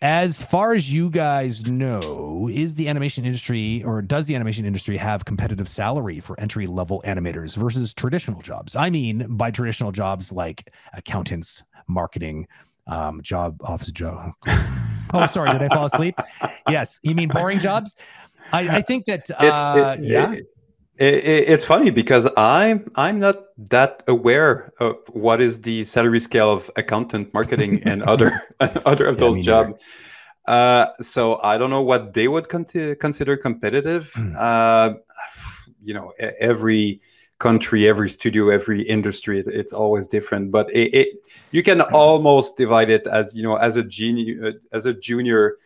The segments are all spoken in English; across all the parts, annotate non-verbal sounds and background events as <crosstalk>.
as far as you guys know, is the animation industry or does the animation industry have competitive salary for entry level animators versus traditional jobs? I mean, by traditional jobs like accountants, marketing, um, job office job. <laughs> oh, sorry, did I fall asleep? Yes, you mean boring jobs? I, I think that uh, it, yeah. It, it, it's funny because I'm I'm not that aware of what is the salary scale of accountant, marketing, <laughs> and other <laughs> other of yeah, those jobs. Uh, so I don't know what they would con- consider competitive. Mm. Uh, you know, every country, every studio, every industry, it's always different. But it, it, you can hmm. almost divide it as you know, as a junior, as a junior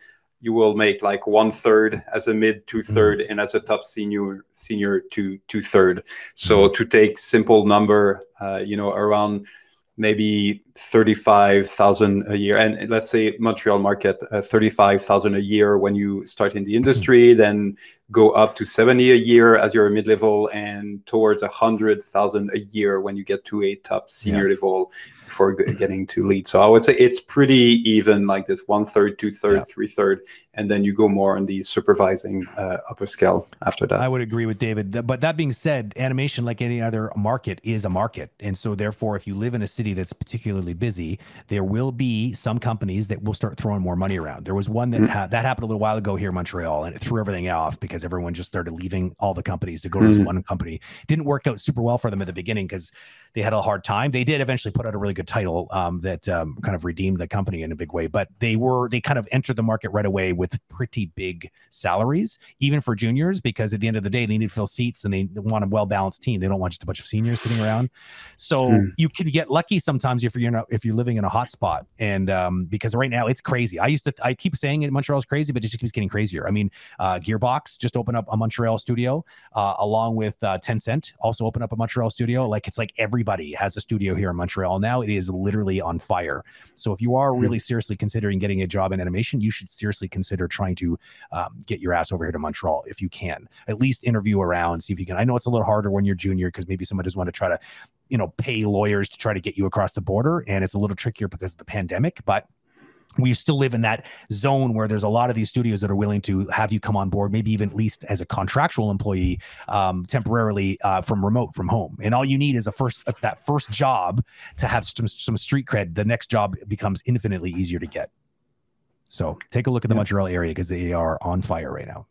you will make like one third as a mid two third mm-hmm. and as a top senior senior two two third so mm-hmm. to take simple number uh, you know around maybe 35,000 a year and let's say Montreal market uh, 35,000 a year when you start in the industry mm-hmm. then go up to 70 a year as you're a mid-level and towards a 100,000 a year when you get to a top senior yeah. level before getting to lead. So I would say it's pretty even, like this one third, two third, yeah. three third, and then you go more on the supervising uh, upper scale after that. I would agree with David. But that being said, animation, like any other market, is a market, and so therefore, if you live in a city that's particularly busy, there will be some companies that will start throwing more money around. There was one that mm-hmm. ha- that happened a little while ago here in Montreal, and it threw everything off because everyone just started leaving all the companies to go mm-hmm. to this one company. It didn't work out super well for them at the beginning because they had a hard time. They did eventually put out a really good title um, that um, kind of redeemed the company in a big way, but they were they kind of entered the market right away with pretty big salaries, even for juniors, because at the end of the day, they need to fill seats and they want a well balanced team. They don't want just a bunch of seniors sitting around. So mm. you can get lucky sometimes if you're if you're living in a hot spot, and um, because right now it's crazy. I used to I keep saying it Montreal's crazy, but it just keeps getting crazier. I mean, uh, Gearbox just opened up a Montreal studio, uh, along with uh, Tencent also opened up a Montreal studio. Like it's like everybody has a studio here in Montreal now. It is literally on fire. So if you are hmm. really seriously considering getting a job in animation, you should seriously consider trying to um, get your ass over here to Montreal if you can. At least interview around, see if you can. I know it's a little harder when you're junior because maybe someone does want to try to, you know, pay lawyers to try to get you across the border, and it's a little trickier because of the pandemic. But we still live in that zone where there's a lot of these studios that are willing to have you come on board, maybe even at least as a contractual employee, um, temporarily uh, from remote from home. And all you need is a first that first job to have some some street cred. The next job becomes infinitely easier to get. So take a look at the yeah. Montreal area because they are on fire right now.